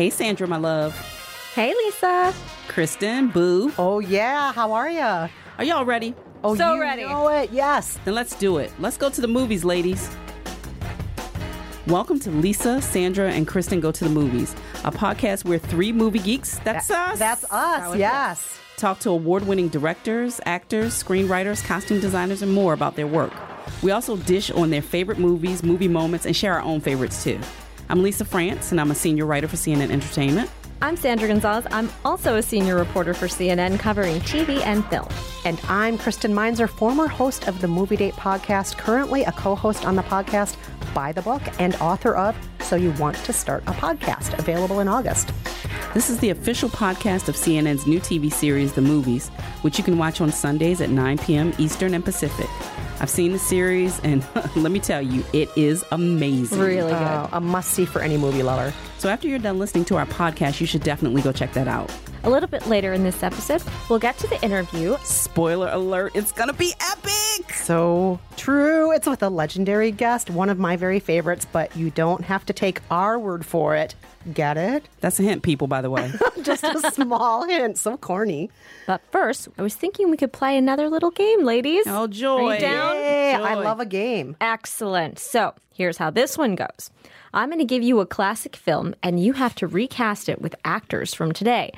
Hey, Sandra, my love. Hey, Lisa. Kristen, Boo. Oh yeah, how are ya? Are y'all ready? Oh, So you ready. know it. Yes. Then let's do it. Let's go to the movies, ladies. Welcome to Lisa, Sandra, and Kristen Go to the Movies, a podcast where three movie geeks, that's us, That's us. Yes. talk to award winning directors, actors, screenwriters, costume designers, and more about their work. We also dish on their favorite movies, movie moments, and share our own favorites too. I'm Lisa France, and I'm a senior writer for CNN Entertainment. I'm Sandra Gonzalez. I'm also a senior reporter for CNN covering TV and film. And I'm Kristen Meinzer, former host of the Movie Date podcast, currently a co-host on the podcast By the Book and author of So You Want to Start a Podcast, available in August. This is the official podcast of CNN's new TV series, The Movies, which you can watch on Sundays at 9 p.m. Eastern and Pacific. I've seen the series, and let me tell you, it is amazing. Really good. Uh, a must-see for any movie lover. So after you're done listening to our podcast, you should definitely go check that out. A little bit later in this episode, we'll get to the interview. Spoiler alert, it's gonna be epic! So true. It's with a legendary guest, one of my very favorites, but you don't have to take our word for it. Get it? That's a hint, people, by the way. Just a small hint. So corny. But first, I was thinking we could play another little game, ladies. Oh, joy. Are you down? Hey, I love a game. Excellent. So here's how this one goes I'm going to give you a classic film, and you have to recast it with actors from today.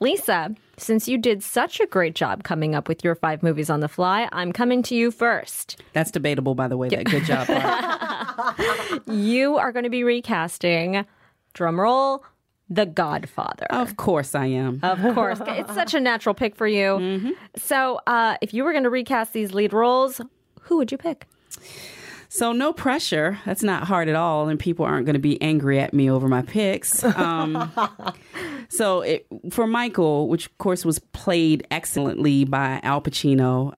Lisa, since you did such a great job coming up with your five movies on the fly, I'm coming to you first. That's debatable, by the way. That good job. You are going to be recasting, drumroll, The Godfather. of course I am. Of course. it's such a natural pick for you. So, uh, if you were going to recast these lead roles, who would you pick? So no pressure. That's not hard at all, and people aren't going to be angry at me over my picks. Um, so it, for Michael, which of course was played excellently by Al Pacino.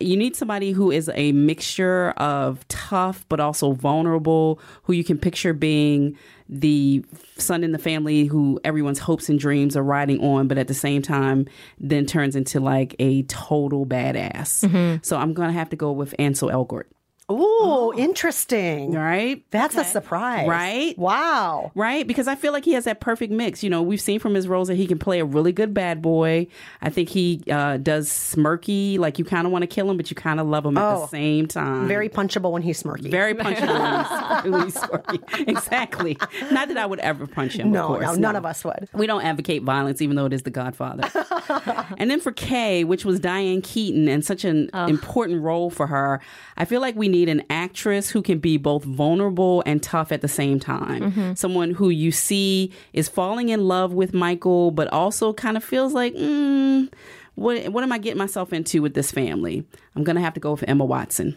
You need somebody who is a mixture of tough but also vulnerable, who you can picture being the son in the family who everyone's hopes and dreams are riding on, but at the same time, then turns into like a total badass. So I'm going to have to go with Ansel Elgort. Ooh, interesting. Right? That's a surprise. Right? Wow. Right? Because I feel like he has that perfect mix. You know, we've seen from his roles that he can play a really good bad boy. I think he uh, does smirky, like you kind of want to kill him, but you kind of love him at the Oh. same time. Very punchable when he's smirky. Very punchable when he's, smirky. Exactly. Not that I would ever punch him. no, of course, no, none of us would. We don't advocate violence, even though it is The Godfather. and then for Kay, which was Diane Keaton, and such an important role for her, I feel like we need an actress who can be both vulnerable and tough at the same time. Someone who you see is falling in love with Michael, but also kind of feels like, mm, what, what am I getting myself into with this family? I'm going to have to go with Emma Watson.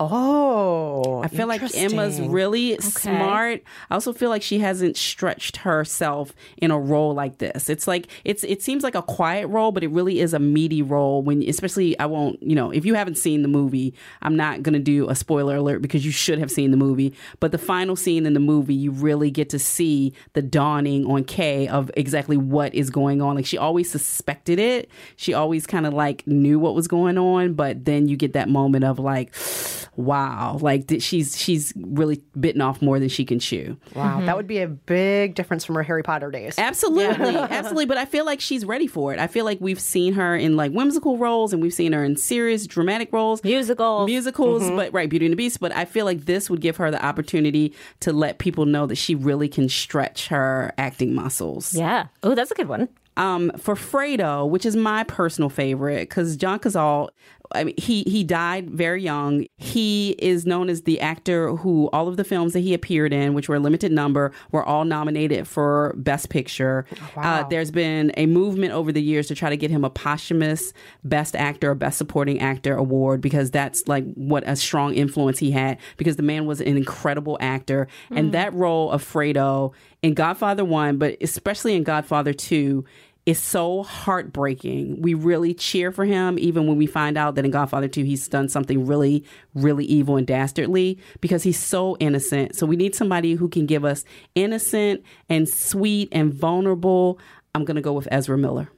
Oh, I feel like Emma's really smart. I also feel like she hasn't stretched herself in a role like this. It's like it's it seems like a quiet role, but it really is a meaty role. When especially I won't you know if you haven't seen the movie, I'm not gonna do a spoiler alert because you should have seen the movie. But the final scene in the movie, you really get to see the dawning on Kay of exactly what is going on. Like she always suspected it. She always kind of like knew what was going on, but then you get that moment of like wow, like th- she's she's really bitten off more than she can chew. Wow, that would be a big difference from her Harry Potter days. Absolutely, absolutely. But I feel like she's ready for it. I feel like we've seen her in like whimsical roles, and we've seen her in serious dramatic roles, Musicals. musicals. But right, Beauty and the Beast. But I feel like this would give her the opportunity to let people know that she really can stretch her acting muscles. Yeah. Oh, that's a good one. Um, for Fredo, which is my personal favorite, because John Cazale, I mean, he he died very young. He is known as the actor who all of the films that he appeared in, which were a limited number, were all nominated for Best Picture. Uh, there's been a movement over the years to try to get him a posthumous Best Actor or Best Supporting Actor award because that's like what a strong influence he had. Because the man was an incredible actor, and that role of Fredo in Godfather One, but especially in Godfather Two is so heartbreaking. We really cheer for him, even when we find out that in Godfather 2 he's done something really, really evil and dastardly because he's so innocent. So we need somebody who can give us innocent and sweet and vulnerable. I'm going to go with Ezra Miller.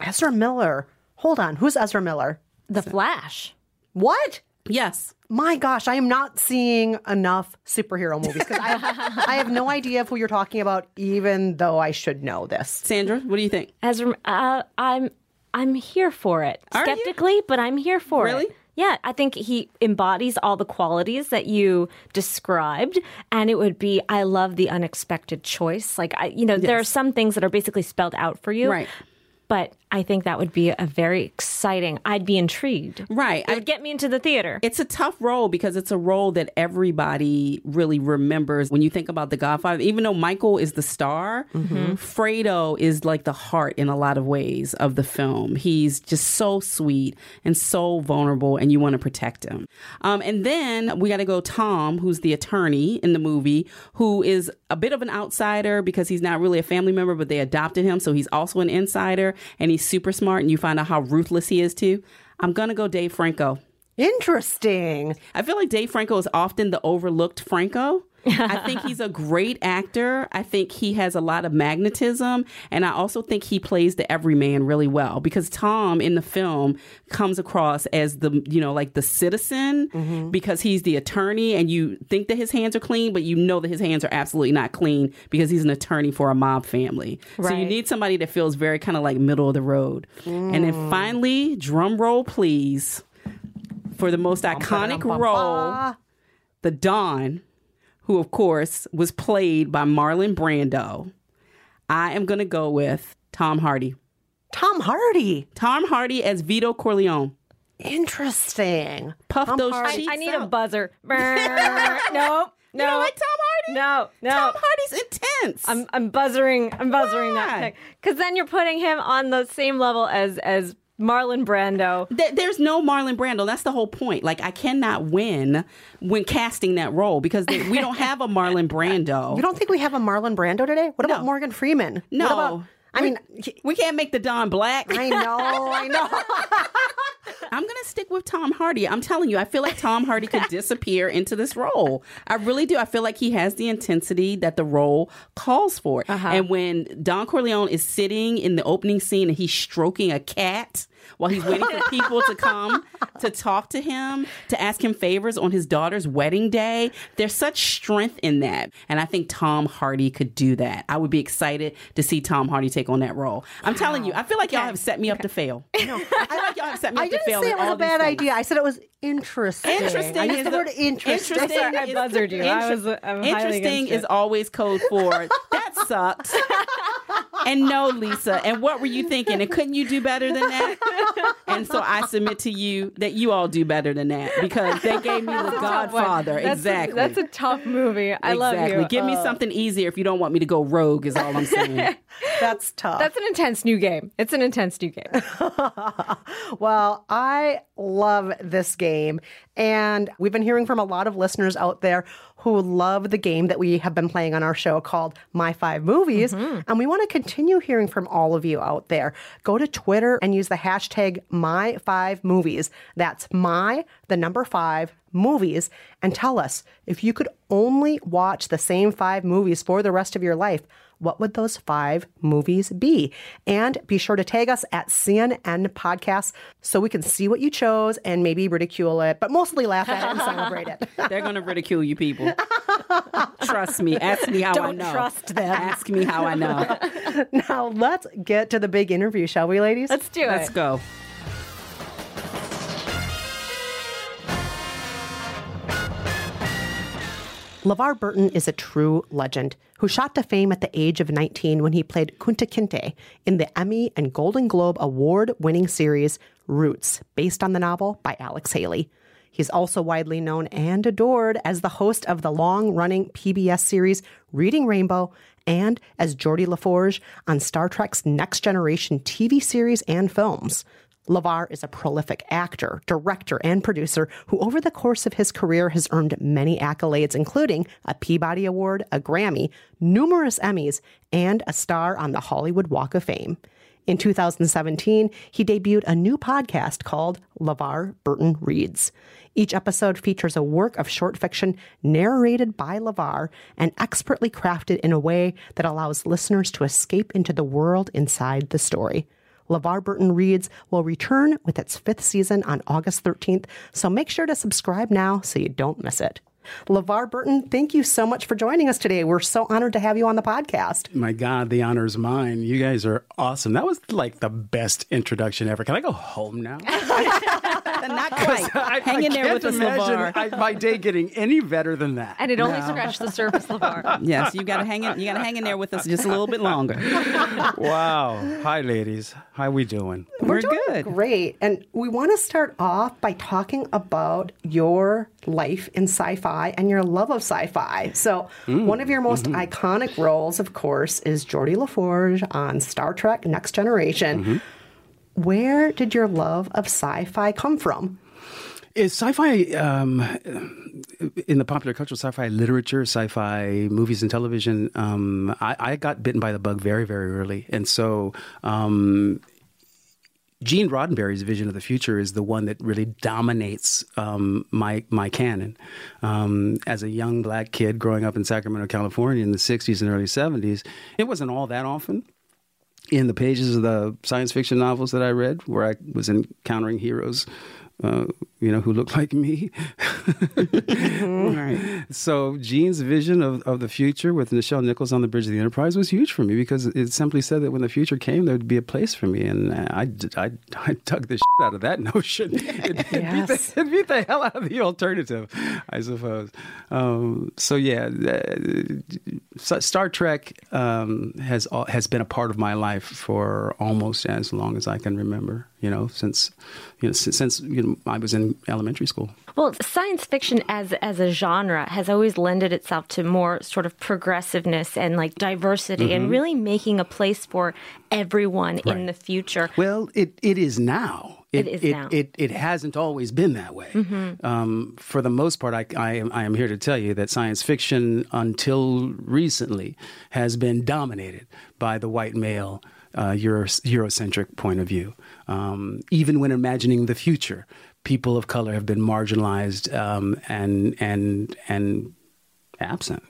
Ezra Miller. Hold on, who's Ezra Miller? The Flash. What? Yes. My gosh, I am not seeing enough superhero movies because I, I have no idea of who you're talking about, even though I should know this. Sandra, what do you think? As uh, I'm, I'm here for it. Are you? Skeptically, but I'm here for Really? it. Really? Yeah, I think he embodies all the qualities that you described, and it would be I love the unexpected choice. Like I, you know, there are some things that are basically spelled out for you, Right. But I think that would be a very exciting. I'd be intrigued. Right. It would get me into the theater. It's a tough role because it's a role that everybody really remembers when you think about The Godfather. Even though Michael is the star, Fredo is like the heart in a lot of ways of the film. He's just so sweet and so vulnerable, and you want to protect him. Um, and then we got to go Tom, who's the attorney in the movie, who is a bit of an outsider because he's not really a family member, but they adopted him, so he's also an insider, and he's super smart. And you find out how ruthless he is too. I'm gonna go Dave Franco. Interesting. I feel like Dave Franco is often the overlooked Franco. I think he's a great actor. I think he has a lot of magnetism. And I also think he plays the everyman really well because Tom in the film comes across as the, you know, like the citizen because he's the attorney and you think that his hands are clean, but you know that his hands are absolutely not clean because he's an attorney for a mob family. So you need somebody that feels very kind of like middle of the road. And then finally, drum roll, please, for the most iconic role the Don, who of course was played by Marlon Brando. I am going to go with Tom Hardy. Tom Hardy. Tom Hardy as Vito Corleone. Interesting. Puff Tom those Hardy. cheeks I need a buzzer. No, no. You don't like Tom Hardy? No, no. Tom Hardy's intense. I'm I'm buzzering. I'm buzzering Why? that pick because then you're putting him on the same level as as Marlon Brando. Th- There's no Marlon Brando. That's the whole point. Like I cannot win when casting that role because they, we don't have a Marlon Brando. You don't think we have a Marlon Brando today? What about No. Morgan Freeman? No. I mean, we can't make the Don black. I know, I know. I'm gonna stick with Tom Hardy. I'm telling you, I feel like Tom Hardy could disappear into this role. I really do. I feel like he has the intensity that the role calls for. Uh-huh. And when Don Corleone is sitting in the opening scene and he's stroking a cat while he's waiting for people to come to talk to him, to ask him favors on his daughter's wedding day, there's such strength in that. And I think Tom Hardy could do that. I would be excited to see Tom Hardy take on that role. I'm telling you, I feel like y'all have set me up to fail. No, I feel like y'all have set me I up to didn't say it was a bad things. idea. I said it was interesting. Interesting I is used the word interesting. interesting Sorry, I buzzed you. I was- I'm interesting is always code for that sucked. and no, Lisa. And what were you thinking? And couldn't you do better than that? And so I submit to you that you all do better than that because they gave me the Godfather. That's a- exactly. that's a tough movie. I love you. Give me Uh, something easier if you don't want me to go rogue. Is all I'm saying. That's tough. That's an intense new game. It's an intense new game. Well, I love this game. And we've been hearing from a lot of listeners out there who love the game that we have been playing on our show called My Five Movies. Mm-hmm. And we want to continue hearing from all of you out there. Go to Twitter and use the hashtag My Five Movies. That's my, the number five, movies. And tell us if you could only watch the same five movies for the rest of your life, what would those five movies be? And be sure to tag us at CNN Podcasts so we can see what you chose and maybe ridicule it, but mostly laugh at it and celebrate it. They're going to ridicule you people. Trust me. Ask me how I Don't know. trust them. Ask me how I know. now let's get to the big interview, shall we, ladies? Let's do it. Let's go. LeVar Burton is a true legend who shot to fame at the age of 19 when he played Kunta Kinte in the Emmy and Golden Globe award winning series Roots, based on the novel by Alex Haley. He's also widely known and adored as the host of the long running PBS series Reading Rainbow and as Geordi La Forge on Star Trek's Next Generation TV series and films. LeVar is a prolific actor, director, and producer who, over the course of his career, has earned many accolades, including a Peabody Award, a Grammy, numerous Emmys, and a star on the Hollywood Walk of Fame. In 2017, he debuted a new podcast called LeVar Burton Reads. Each episode features a work of short fiction narrated by LeVar and expertly crafted in a way that allows listeners to escape into the world inside the story. LeVar Burton Reads will return with its fifth season on August 13th, so make sure to subscribe now so you don't miss it. LeVar Burton, thank you so much for joining us today. We're so honored to have you on the podcast. My God, the honor is mine. You guys are awesome. That was like the best introduction ever. Can I go home now? Not quite. I, Hang I in there can't with us, imagine LeVar. I, my day getting any better than that. And it only scratched the surface, LeVar. Yes, you gotta hang in. You gotta hang in there with us just a little bit longer. wow. Hi, ladies. How we doing? We're doing good. Great. And we want to start off by talking about your life in sci fi and your love of sci fi. So, mm. one of your most mm-hmm. iconic roles, of course, is Geordi La Forge on Star Trek Next Generation. Mm-hmm. Where did your love of sci fi come from? Is sci-fi um, in the popular culture, sci-fi literature, sci-fi movies and television? Um, I, I got bitten by the bug very, very early, and so um, Gene Roddenberry's vision of the future is the one that really dominates um, my my canon. Um, as a young black kid growing up in Sacramento, California, in the '60s and early '70s, it wasn't all that often in the pages of the science fiction novels that I read, where I was encountering heroes, uh, you know, who looked like me. Right. So Gene's vision of, of the future with Nichelle Nichols on the bridge of the Enterprise was huge for me because it simply said that when the future came, there would be a place for me, and I, I, I dug the shit out of that notion. It, it, beat the, it beat the hell out of the alternative, I suppose. Um, so yeah, uh, Star Trek um, has has been a part of my life for almost as long as I can remember. You know, since you know since, since you know I was in elementary school. Well, science fiction as as a genre has always lended itself to more sort of progressiveness and like diversity and really making a place for everyone in the future. Well, it, it is now. It is it, now. It, it hasn't always been that way. Um, for the most part, I, I, am, I am here to tell you that science fiction, until recently, has been dominated by the white male uh, Euro, Eurocentric point of view. Um, even when imagining the future, people of color have been marginalized um, and and and absent.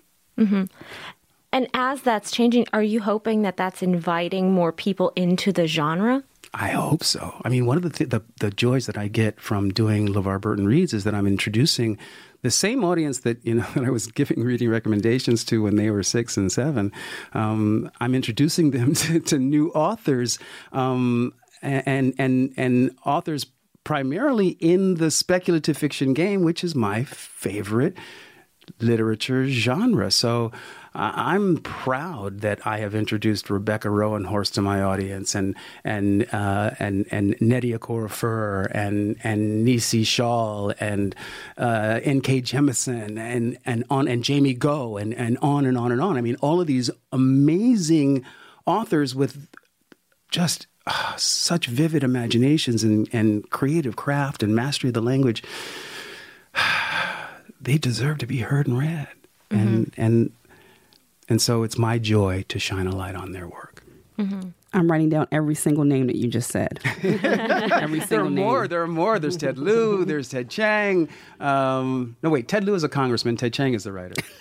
And as that's changing, are you hoping that that's inviting more people into the genre? I hope so. I mean, one of the, th- the the joys that I get from doing LeVar Burton Reads is that I'm introducing the same audience that you know that I was giving reading recommendations to when they were six and seven. Um, I'm introducing them to, to new authors um, and and and authors primarily in the speculative fiction game, which is my favorite literature genre. So I'm proud that I have introduced Rebecca Roanhorse to my audience, and and uh, and and Nnedi Okorafor, and and Nisi Shawl, and uh, N.K. Jemisin, and and on and Jamie Go, and and on and on and on. I mean, all of these amazing authors with just ah, such vivid imaginations and, and creative craft and mastery of the language. They deserve to be heard and read. And and and so it's my joy to shine a light on their work. I'm writing down every single name that you just said. every there are name. more there are more. There's ted lieu there's Ted Chiang um, no wait ted lieu is a congressman. Ted Chiang is the writer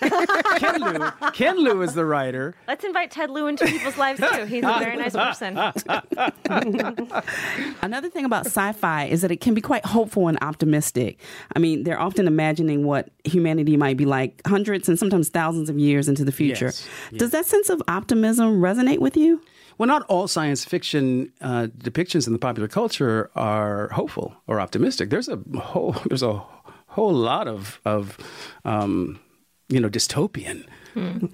Ken Liu Ken Liu is the writer Let's invite Ted Lieu into people's lives too. He's a very nice person. Another thing about sci-fi is that it can be quite hopeful and optimistic. I mean, they're often imagining what humanity might be like hundreds and sometimes thousands of years into the future. Yes. Does that sense of optimism resonate with you? Well, not all science fiction uh, depictions in the popular culture are hopeful or optimistic. There's a whole there's a whole lot of of um, you know dystopian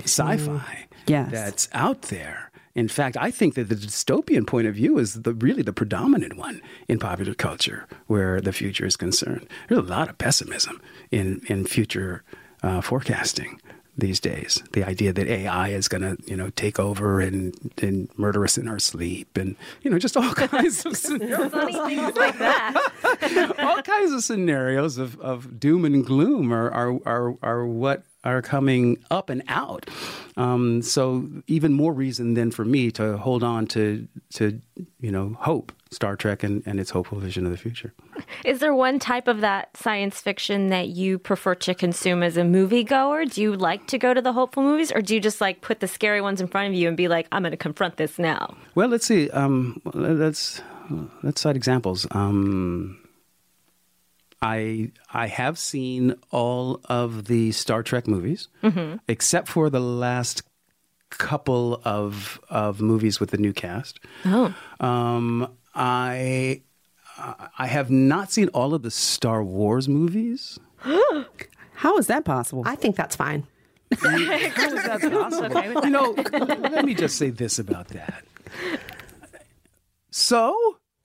sci-fi Yes. that's out there. In fact, I think that the dystopian point of view is the really the predominant one in popular culture where the future is concerned. There's a lot of pessimism in in future uh, forecasting these days. The idea that AI is going to, you know, take over and, and murder us in our sleep, and you know, just all kinds of scenarios, like that. all kinds of scenarios of, of doom and gloom are are are, are what are coming up and out. Um, so even more reason then for me to hold on to to you know hope Star Trek and, and its hopeful vision of the future. Is there one type of that science fiction that you prefer to consume as a moviegoer? Do you like to go to the hopeful movies, or do you just like put the scary ones in front of you and be like, "I'm going to confront this now"? Well, let's see. Um, let's let's cite examples. Um, I I have seen all of the Star Trek movies, except for the last couple of of movies with the new cast. Oh, Um, I I have not seen all of the Star Wars movies. How is that possible? I think that's fine. How is that possible? you know, let me just say this about that. So,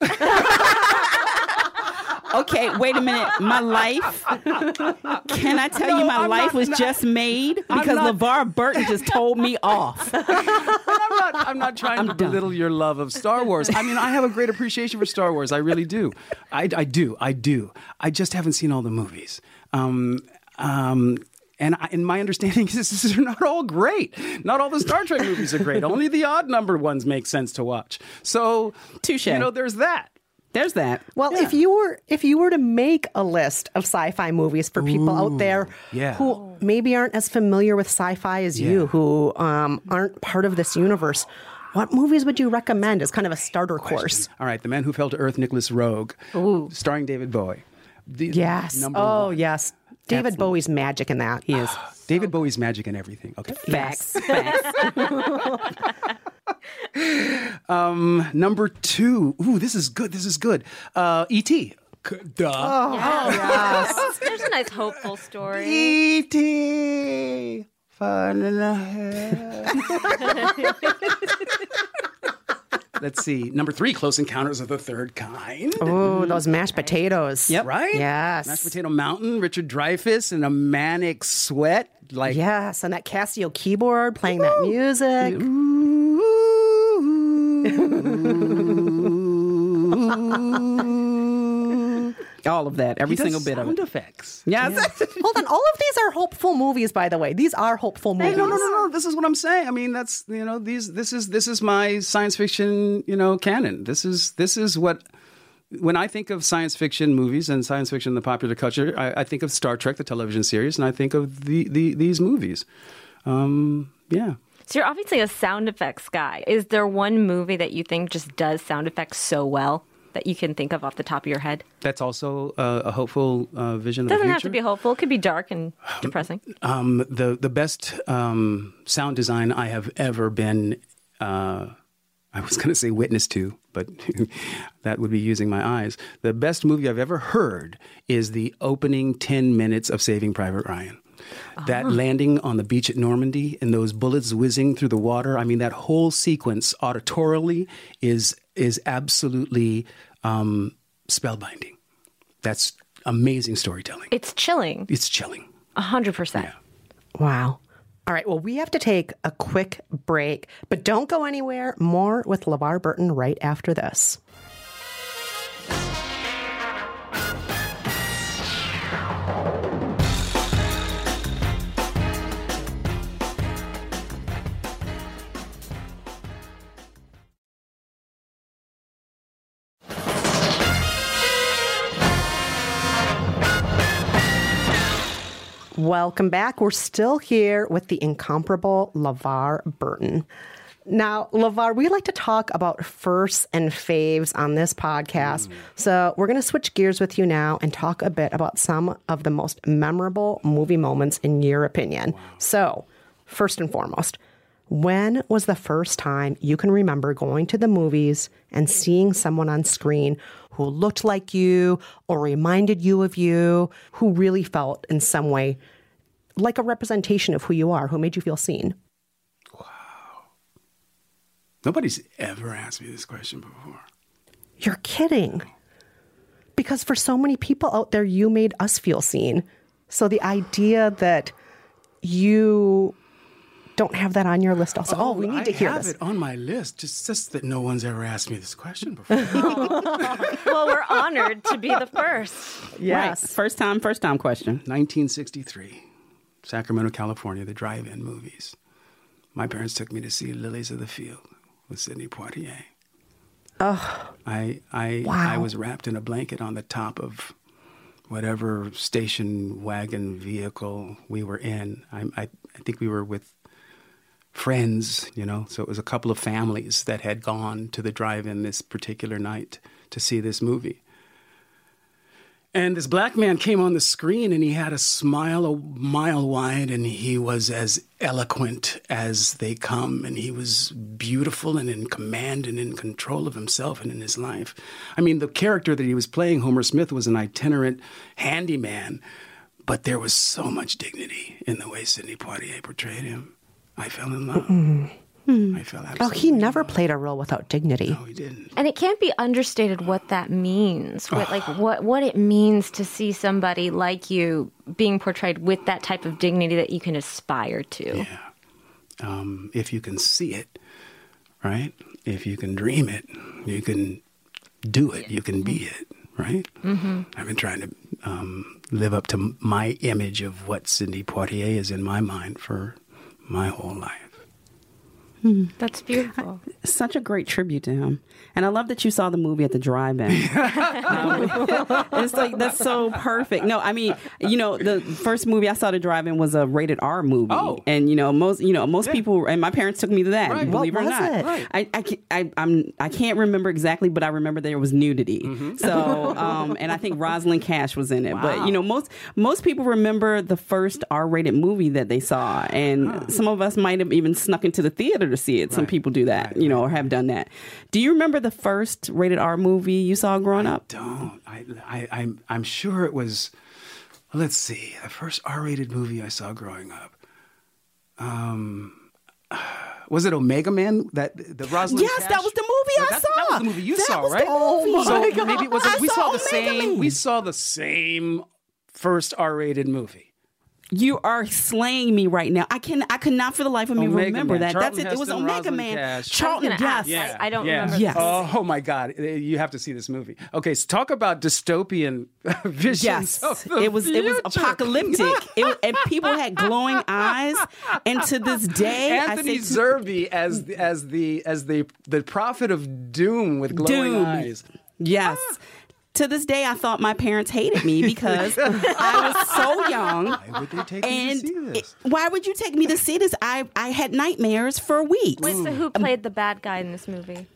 okay, wait a minute. My life. Can I tell you, my I'm life not- was not- just made because not- LeVar Burton just told me off. I'm not, I'm not trying to belittle your love of Star Wars. I mean, I have a great appreciation for Star Wars. I really do. I, I do. I do. I just haven't seen all the movies. Um, um, and, I, and my understanding is this is not all great. Not all the Star Trek movies are great. Only the odd number ones make sense to watch. So, Touche. You know, there's that. There's that. Well, if you were if you were to make a list of sci-fi movies for people out there yeah. who maybe aren't as familiar with sci-fi as you, who um, aren't part of this universe, what movies would you recommend as kind of a starter course? All right, The Man Who Fell to Earth, Nicolas Roeg, starring David Bowie. The- Yes. Oh, one. yes. David Bowie's magic in that. He is. David Bowie's magic and everything. Okay. Facts. Facts. Number two. Ooh, this is good. This is good. Uh, E.T. C- Duh. Oh, yes. there's a nice hopeful story. E.T. Fun in the head. Let's see. Number three, Close Encounters of the Third Kind. Oh, those mashed potatoes. Yep. Right? Yes. Mashed Potato Mountain, Richard Dreyfuss in a manic sweat. Like, Yes, and that Casio keyboard playing that music. All of that. Every He does single bit of sound it. effects. Yes. Hold on, all of these are hopeful movies, by the way. These are hopeful movies. Hey, no, no, no, no. This is what I'm saying. I mean, that's you know, these. This is this is my science fiction, you know, canon. This is this is what. When I think of science fiction movies and science fiction in the popular culture, I, I think of Star Trek, the television series, and I think of the, the these movies. Um, yeah. So you're obviously a sound effects guy. Is there one movie that you think just does sound effects so well that you can think of off the top of your head? That's also uh, a hopeful uh, vision Doesn't the future. have to be hopeful. It could be dark and depressing. Um, the the best um, sound design I have ever been. Uh, I was going to say witness to, but that would be using my eyes. The best movie I've ever heard is the opening ten minutes of Saving Private Ryan. That landing on the beach at Normandy and those bullets whizzing through the water. I mean, that whole sequence auditorily is is absolutely um, spellbinding. That's amazing storytelling. It's chilling. It's chilling. A hundred percent. Wow. All right, well, we have to take a quick break, but don't go anywhere. More with LeVar Burton right after this. Welcome back. We're still here with the incomparable LeVar Burton. Now, LeVar, we like to talk about firsts and faves on this podcast. Hmm. So we're going to switch gears with you now and talk a bit about some of the most memorable movie moments in your opinion. So, first and foremost, when was the first time you can remember going to the movies and seeing someone on screen who looked like you or reminded you of you, who really felt in some way like a representation of who you are, who made you feel seen? Wow. Nobody's ever asked me this question before. You're kidding. Because for so many people out there, you made us feel seen. So the idea that you don't have that on your list also. Oh, we oh, need I to hear have this. it on my list. Just, just that no one's ever asked me this question before. Well, we're honored to be the first. Yes. Right. First time, first time question. 1963, Sacramento, California, the drive-in movies. My parents took me to see Lilies of the Field with Sidney Poitier. Oh. I I I was wrapped in a blanket on the top of whatever station wagon vehicle we were in. I I, I think we were with friends, you know. So it was a couple of families that had gone to the drive-in this particular night to see this movie. And this black man came on the screen and he had a smile a mile wide and he was as eloquent as they come and he was beautiful and in command and in control of himself and in his life. I mean, the character that he was playing, Homer Smith, was an itinerant handyman, but there was so much dignity in the way Sidney Poitier portrayed him. I fell in love. Mm-hmm. I fell absolutely Oh, he never love. played a role without dignity. No, he didn't. And it can't be understated what that means. What like what what it means to see somebody like you being portrayed with that type of dignity that you can aspire to. Yeah. Um, if you can see it, right? If you can dream it, you can do it. You can be it, right? Mm-hmm. I've been trying to um, live up to my image of what Sidney Poitier is in my mind for my whole life. That's beautiful. Such a great tribute to him. And I love that you saw the movie at the drive-in. Um, it's like that's so perfect. No, I mean, you know, the first movie I saw at the drive-in was a rated R movie. Oh. And you know, most you know, most people and my parents took me to that, Right. believe What it or was not. it? Right. I I, can't, I I'm I can't remember exactly, but I remember there was nudity. Mm-hmm. So um and I think Rosalind Cash was in it. But you know, most most people remember the first R-rated movie that they saw. And some of us might have even snuck into the theater to see it. Some people do that, Right, you know, right, or have done that. Do you remember the first rated R movie you saw growing up? Don't. I, I, I'm, I'm sure it was, let's see, the first R rated movie I saw growing up. Um, was it Omega Man? That the Rosalind Yes, Cash? that was the movie I that, That saw. was the movie you That saw, was the right? movie. So Oh my God. maybe it was. I we saw saw the Omega same. Man. We saw the same first R rated movie. You are slaying me right now. I can I could not for the life of me Omega remember Man. that. Charlton That's it. It was Omega Rosalind Man. Cash. Charlton, I was yes. ask. I- I don't yeah. remember Yes. Oh, oh my God! Uh, you have to see this movie. Okay, so talk about dystopian visions. Yes, of the it was it was apocalyptic, it, was- and people had glowing eyes. And to this day, Anthony I say to- Zerbe as the, as the as the the prophet of doom with glowing Doom. eyes. Yes. To this day, I thought my parents hated me because I was so young. Why would they take And me to see this? it- why would you take me to see this? I, I had nightmares for weeks. Wait, so who played the bad guy in this movie?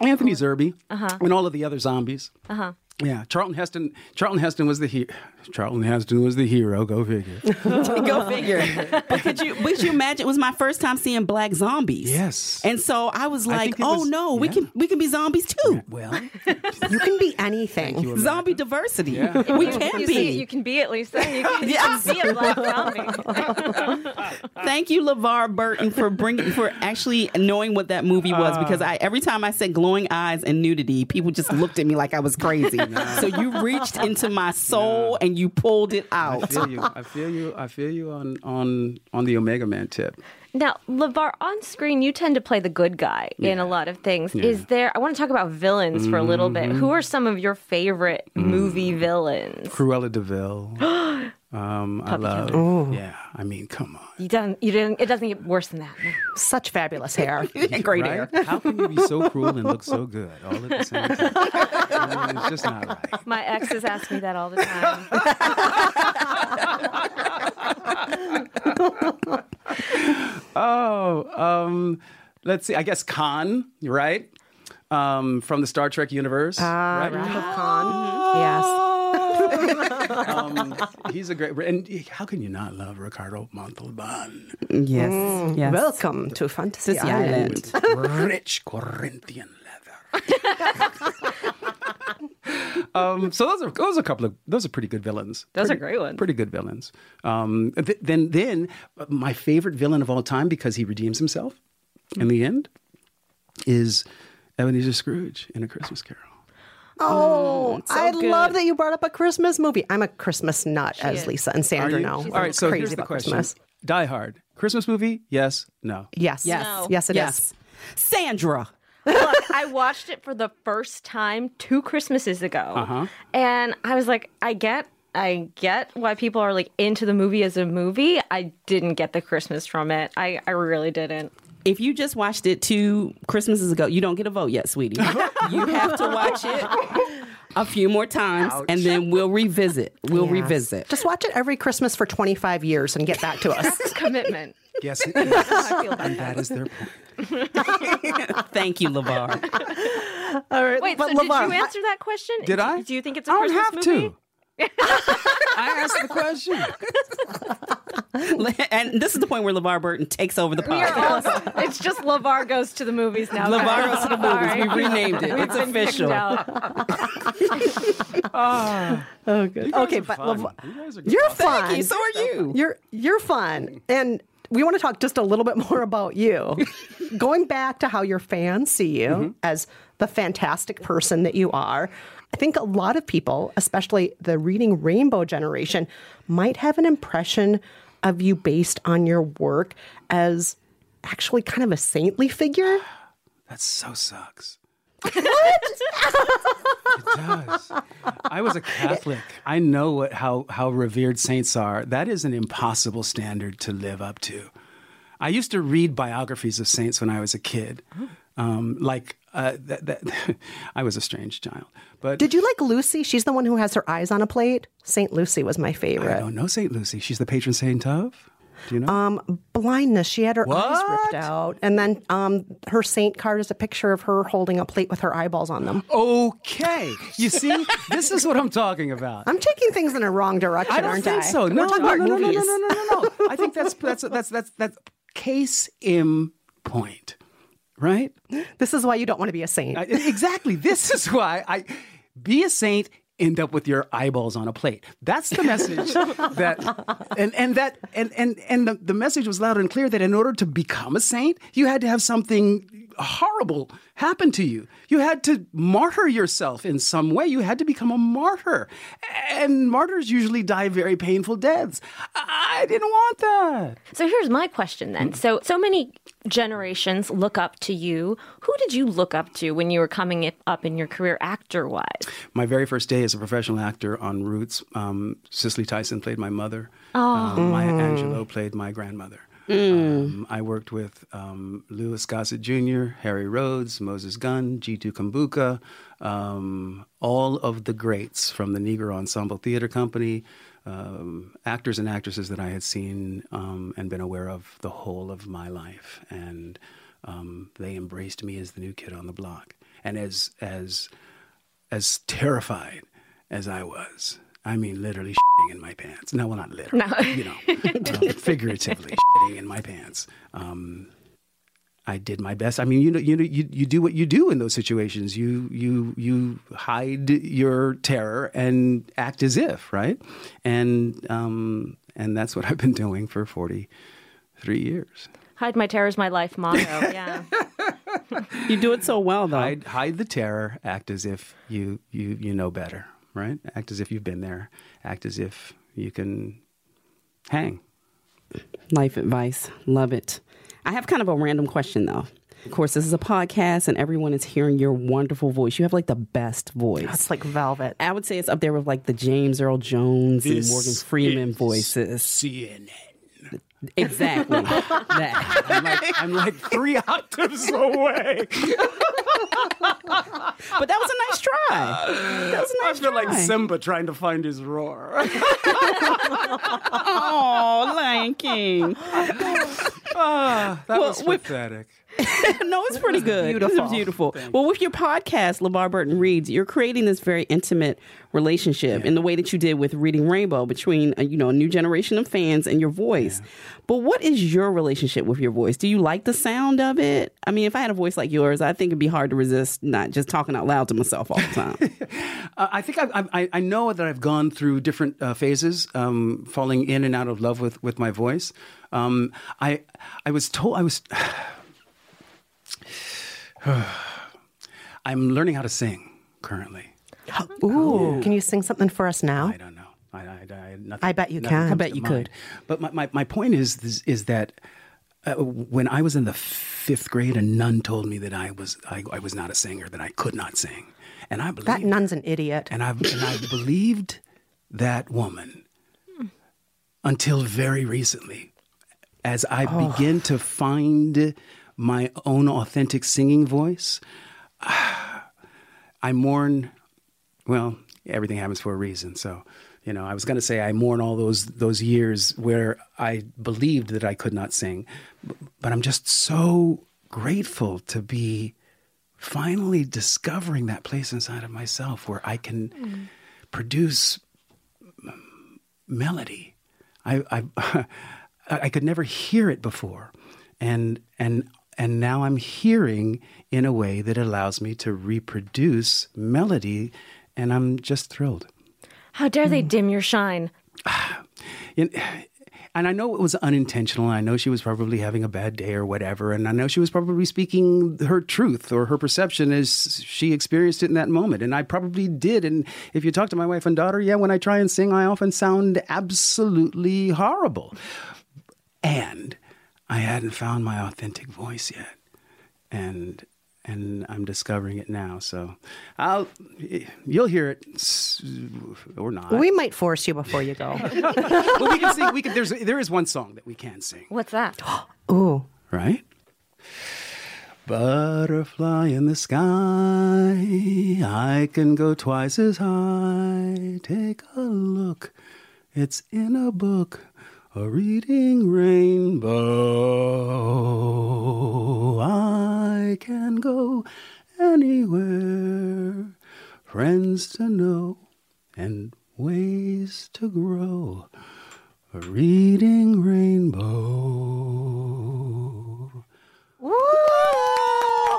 Anthony Zerbe Uh-huh. and all of the other zombies. Uh huh. Yeah, Charlton Heston. Charlton Heston was the he- Charlton Heston was the hero. Go figure. Go figure. But could you would you imagine it was my first time seeing black zombies? Yes. And so I was like, think it oh was- no, we can we can be zombies too. well, You can be anything. you, Zombie diversity. Yeah. We can You be. see, you can be at least. You can, you Yes. can be a black zombie. Thank you, LeVar Burton, for bringing for actually knowing what that movie was Uh. because I every time I said glowing eyes and nudity, people just looked at me like I was crazy. So you reached into my soul and you pulled it out. I out. feel you. I feel you. I feel you on on on the Omega Man tip. Now, LeVar, on screen, you tend to play the good guy in a lot of things. Is there, I want to talk about villains for a little bit. Who mm-hmm. are some of your favorite movie mm-hmm. villains? Cruella de Vil. um, I love. Yeah, I mean, come on. You don't, you didn't, it doesn't get worse than that. Such fabulous hair. Great right? hair. How can you be so cruel and look so good all at the same time? I mean, it's just not right. My exes ask me that all the time. Oh, um, let's see. I guess Khan, right? Um, from the Star Trek universe. right? Wrath of Khan. Yes. Um, he's a great. And how can you not love Ricardo Montalban? Yes. Yes. Welcome to Fantasy Sissy Island. Island. Rich Corinthian leather. um, so those are those are a couple of those are pretty good villains. Those are great ones. Pretty good villains. Um, th- then then uh, my favorite villain of all time because he redeems himself in the end is Ebenezer Scrooge in A Christmas Carol. Oh, so I good. love that you brought up a Christmas movie. I'm a Christmas nut, as is. Lisa and Sandra you? know. All I'm so crazy here's the about question: Christmas. Die Hard, Christmas movie? Yes, no. Yes. Yes. No. Yes, it is. yes. Sandra. Look, I watched it for the first time two Christmases ago, Uh-huh. and I was like, I get, I get why people are like into the movie as a movie. I didn't get the Christmas from it. I, I really didn't. If you just watched it two Christmases ago, you don't get a vote yet, sweetie. you have to watch it a few more times, and then we'll revisit. We'll Yes. revisit. Just watch it every Christmas for 25 years and get back to us. Commitment. Yes, it is. I feel and that is their point. Thank you, LeVar. All right, Wait, but so did LeVar, you answer that question? Did I? Do you think it's a I don't Christmas have movie? to. I asked the question. and this is the point where LeVar Burton takes over the We podcast. all, it's just LeVar goes to the movies now. LeVar goes to the movies. We renamed it. We've It's been official. out. Ah. Oh, good. Okay, but. LeVar- You guys are you're Thank fun. you. So are you. You're you're fun, and we want to talk just a little bit more about you. Going back to how your fans see you mm-hmm. as the fantastic person that you are, I think a lot of people, especially the reading rainbow generation, might have an impression of you based on your work as actually kind of a saintly figure. That so sucks. What? it does. I was a Catholic. I know what how how revered saints are. That is an impossible standard to live up to. I used to read biographies of saints when I was a kid. Um, like uh, that, that I was a strange child, but Did you like Lucy? She's the one who has her eyes on a plate. Saint Lucy was my favorite. I don't know Saint Lucy. She's the patron saint of. Do you know? Um, blindness. She had her eyes ripped out, and then um, her saint card is a picture of her holding a plate with her eyeballs on them. okay, you see, this is what I'm talking about. I'm taking things in a wrong direction, I don't aren't think I? so. No, no, no, no, no, no, no, no, no, no. I think that's that's that's that's that's case in point, right? This is why you don't want to be a saint. I- exactly. This is why I be a saint. End up with your eyeballs on a plate. That's the message that, and and that and and and the, the message was loud and clear that in order to become a saint, you had to have something horrible happened to you. You had to martyr yourself in some way. You had to become a martyr, and martyrs usually die very painful deaths. I didn't want that. So here's my question then. So so many generations look up to you. Who did you look up to when you were coming up in your career actor wise? My very first day as a professional actor on Roots, um, Cicely Tyson played my mother. Um, Maya Angelou played my grandmother. Um, I worked with um, Louis Gossett Jr., Hari Rhodes, Moses Gunn, Ji-Tu Cumbuka, um, all of the greats from the Negro Ensemble Theater Company, um, actors and actresses that I had seen um, and been aware of the whole of my life. And um, they embraced me as the new kid on the block. And as, as, as terrified as I was. I mean, literally shitting in my pants. No, well, not literally. No. You know, um, figuratively shitting in my pants. Um, I did my best. I mean, you know, you know, you, you do what you do in those situations. You you you hide your terror and act as if, right? And um, and that's what I've been doing for forty three years. Hide my terror is my life motto. Yeah. You do it so well, though. hide hide the terror act as if you you you know better right act as if you've been there act as if you can hang Life advice. Love it. I have kind of a random question, though. Of course, this is a podcast, and everyone is hearing your wonderful voice. You have like the best voice. It's like velvet. I would say it's up there with like the James Earl Jones and Morgan Freeman voices. cnn Exactly. that. I'm like, I'm like three octaves away But that was a nice try. That was a i nice feel try. like simba trying to find his roar Oh, Lion King. Ah, that was with- pathetic no, it's pretty good. beautiful. It's beautiful. Well, with your podcast, LeVar Burton Reads, you're creating this very intimate relationship in the way that you did with Reading Rainbow between, uh, you know, a new generation of fans and your voice. But what is your relationship with your voice? Do you like the sound of it? I mean, if I had a voice like yours, I think it'd be hard to resist not just talking out loud to myself all the time. Uh, I think I've, I, I know that I've gone through different uh, phases, um, falling in and out of love with, with my voice. Um, I I was told I was. I'm learning how to sing currently. Ooh, can you sing something for us now? I don't know. I, I, I, nothing, I bet you can. I bet you mind. could. But my, my, my point is, is is that uh, when I was in the fifth grade, a nun told me that I was I, I was not a singer, that I could not sing, and I believed That nun's an idiot. and I and I believed that woman until very recently, as I Oh. begin to find my own authentic singing voice, I mourn. Well, everything happens for a reason. So, you know, I was going to say I mourn all those those years where I believed that I could not sing, but I'm just so grateful to be finally discovering that place inside of myself where I can mm. produce melody. I, I I could never hear it before, and and and now I'm hearing in a way that allows me to reproduce melody, and I'm just thrilled. How dare they hmm. dim your shine? and I know it was unintentional. I know she was probably having a bad day or whatever. And I know she was probably speaking her truth or her perception as she experienced it in that moment. And I probably did. And if you talk to my wife and daughter, yeah, when I try and sing, I often sound absolutely horrible. And I hadn't found my authentic voice yet. And and I'm discovering it now. So I'll you'll hear it or not. We might force you before you go. well, we can sing. We can. There's there is one song that we can sing. What's that? Ooh, right. Butterfly in the sky, I can go twice as high. Take a look, it's in a book a reading rainbow. I can go anywhere, friends to know and ways to grow. A reading rainbow. Woo!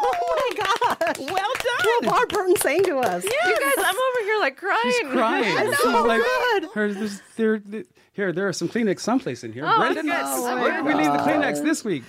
Oh my gosh! Well done. Well, Burton sang to us. Yes. You guys, I'm over here like crying. She's crying. I know. She's like, good. Her, there, here, there are some Kleenex someplace in here. Oh, Brendan, good. oh, where did we leave the Kleenex this week?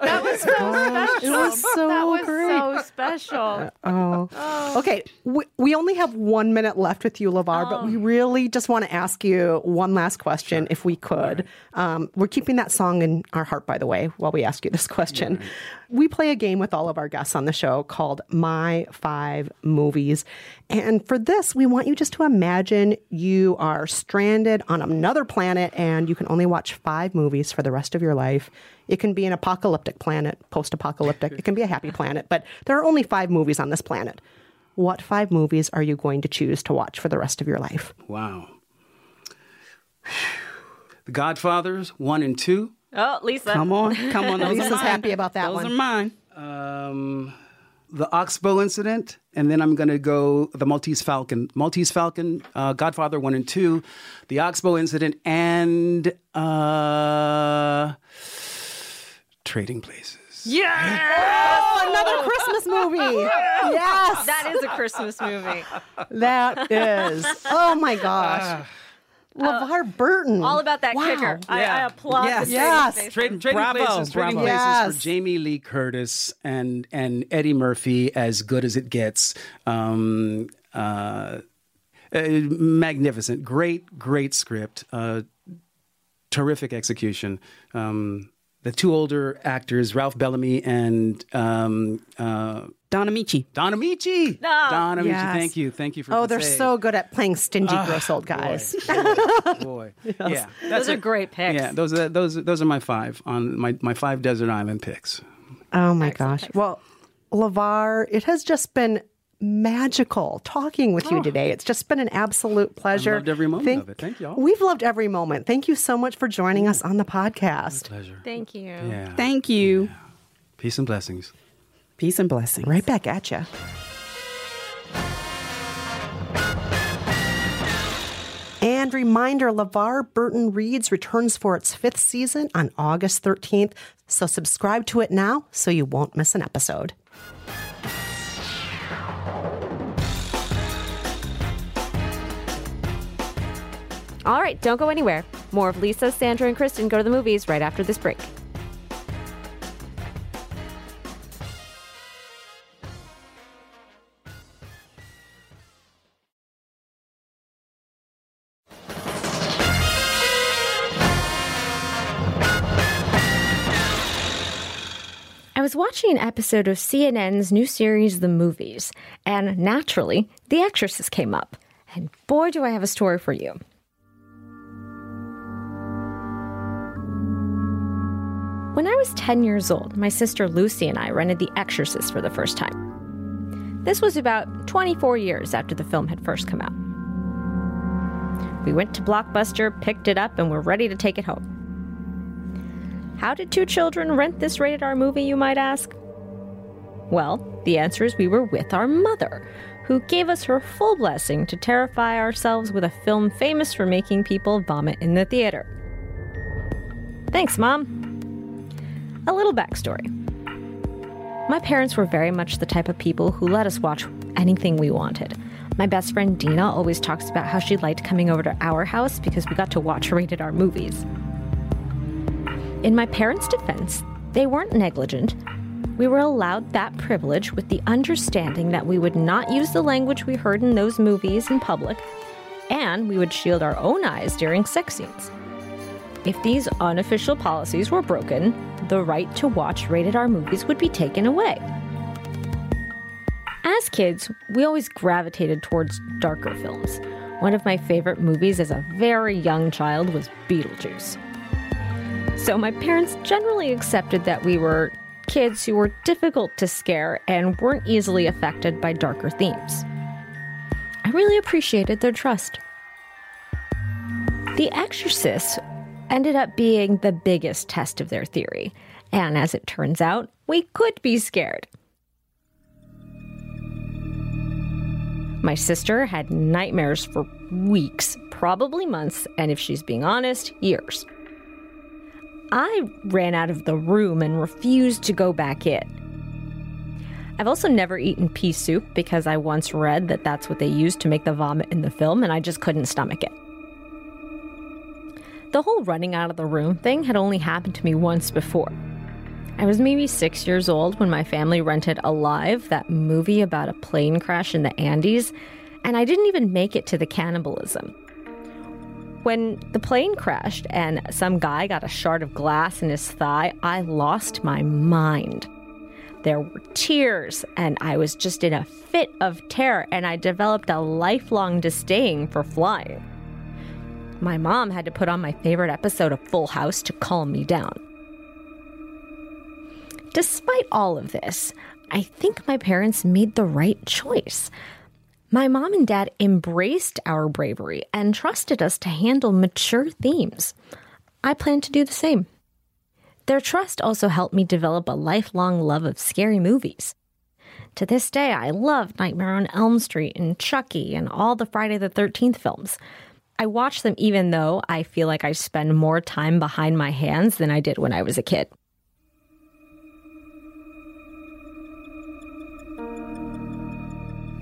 That was so special. It was so that was great. so special. Oh. oh. Okay. We, we only have one minute left with you, LeVar, oh. but we oh. really just want to ask you one last question, sure. if we could. Right. Um, we're keeping that song in our heart, by the way, while we ask you this question. Right. We play a game with all of our guests on the show called My Five Movies. And for this, we want you just to imagine you are stranded on another planet and you can only watch five movies for the rest of your life. It can be an apocalyptic planet, post apocalyptic. it can be a happy planet, but there are only five movies on this planet. What five movies are you going to choose to watch for the rest of your life? Wow. The Godfathers, one and two. Oh, Lisa. Come on. Come on. Those Lisa's happy about that Those one. Those are mine. Um, the Oxbow incident, and then I'm going to go the Maltese Falcon, Maltese Falcon, uh, Godfather one and two, the Oxbow incident, and uh, Trading Places. Yeah! Oh, another Christmas movie. yes. That is a Christmas movie. That is. Oh my gosh. Ah. LeVar Burton. All about that wow. kicker. I, I, applaud yes. the yes. Trading, trading Bravo. Places, trading Bravo. places yes. for Jamie Lee Curtis and and Eddie Murphy as good as it gets. Um, uh, uh, magnificent, great, great script, uh, terrific execution. Um, the two older actors, Ralph Bellamy and um, uh, Don Ameche. Don Ameche. No. Don Ameche. Yes. Thank you. Thank you for. Oh, the they're save. so good at playing stingy, ah, gross old guys. Boy, boy. yes. yeah, those are great picks. Yeah, those are those those are my five on my my five desert island picks. Oh my gosh! Well, LeVar, it has just been magical talking with you oh. today. It's just been an absolute pleasure. I loved every moment Thank, of it. Thank you all. We've loved every moment. Thank you so much for joining mm. us on the podcast. My pleasure. Thank you. Yeah. Thank you. Yeah. Peace and blessings. Peace and blessings. Right back at you. And reminder LeVar Burton Reads returns for its fifth season on August 13th. So subscribe to it now so you won't miss an episode. All right, don't go anywhere. More of Lisa, Sandra, and Kristen go to the movies right after this break. Was watching an episode of CNN's new series, The Movies, and naturally, The Exorcist came up. And boy, do I have a story for you. When I was 10 years old, my sister Lucy and I rented The Exorcist for the first time. This was about 24 years after the film had first come out. We went to Blockbuster, picked it up, and were ready to take it home. How did two children rent this rated R movie, you might ask? Well, the answer is we were with our mother, who gave us her full blessing to terrify ourselves with a film famous for making people vomit in the theater. Thanks, Mom. A little backstory. My parents were very much the type of people who let us watch anything we wanted. My best friend Dina always talks about how she liked coming over to our house because we got to watch rated R movies. In my parents' defense, they weren't negligent. We were allowed that privilege with the understanding that we would not use the language we heard in those movies in public, and we would shield our own eyes during sex scenes. If these unofficial policies were broken, the right to watch rated R movies would be taken away. As kids, we always gravitated towards darker films. One of my favorite movies as a very young child was Beetlejuice. So my parents generally accepted that we were kids who were difficult to scare and weren't easily affected by darker themes. I really appreciated their trust. The Exorcist ended up being the biggest test of their theory, and as it turns out, we could be scared. My sister had nightmares for weeks, probably months, and if she's being honest, years. I ran out of the room and refused to go back in. I've also never eaten pea soup because I once read that that's what they used to make the vomit in the film, and I just couldn't stomach it. The whole running out of the room thing had only happened to me once before. I was maybe six years old when my family rented Alive, that movie about a plane crash in the Andes, and I didn't even make it to the cannibalism. When the plane crashed and some guy got a shard of glass in his thigh, I lost my mind. There were tears, and I was just in a fit of terror, and I developed a lifelong disdain for flying. My mom had to put on my favorite episode of Full House to calm me down. Despite all of this, I think my parents made the right choice. My mom and dad embraced our bravery and trusted us to handle mature themes. I plan to do the same. Their trust also helped me develop a lifelong love of scary movies. To this day, I love Nightmare on Elm Street and Chucky and all the Friday the 13th films. I watch them even though I feel like I spend more time behind my hands than I did when I was a kid.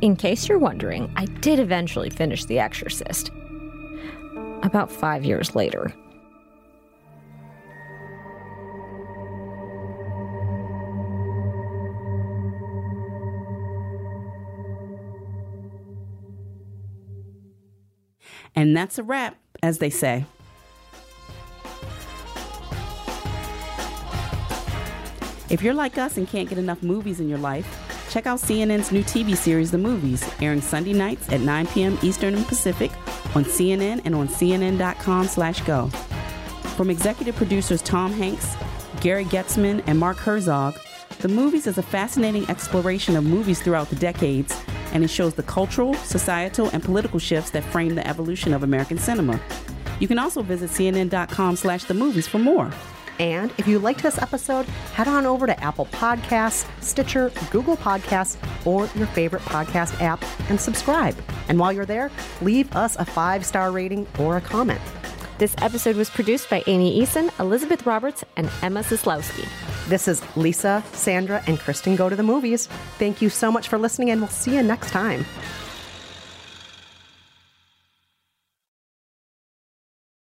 In case you're wondering, I did eventually finish The Exorcist. About five years later. And that's a wrap, as they say. If you're like us and can't get enough movies in your life, check out CNN's new TV series, The Movies, airing Sunday nights at 9 p.m. Eastern and Pacific on CNN and on CNN.com slash go. From executive producers Tom Hanks, Gary Goetzman, and Mark Herzog, The Movies is a fascinating exploration of movies throughout the decades, and it shows the cultural, societal, and political shifts that frame the evolution of American cinema. You can also visit CNN.com slash The movies for more. And if you liked this episode, head on over to Apple Podcasts, Stitcher, Google Podcasts, or your favorite podcast app and subscribe. And while you're there, leave us a five star rating or a comment. This episode was produced by Amy Eason, Elizabeth Roberts, and Emma Sislowski. This is Lisa, Sandra, and Kristen Go to the Movies. Thank you so much for listening, and we'll see you next time.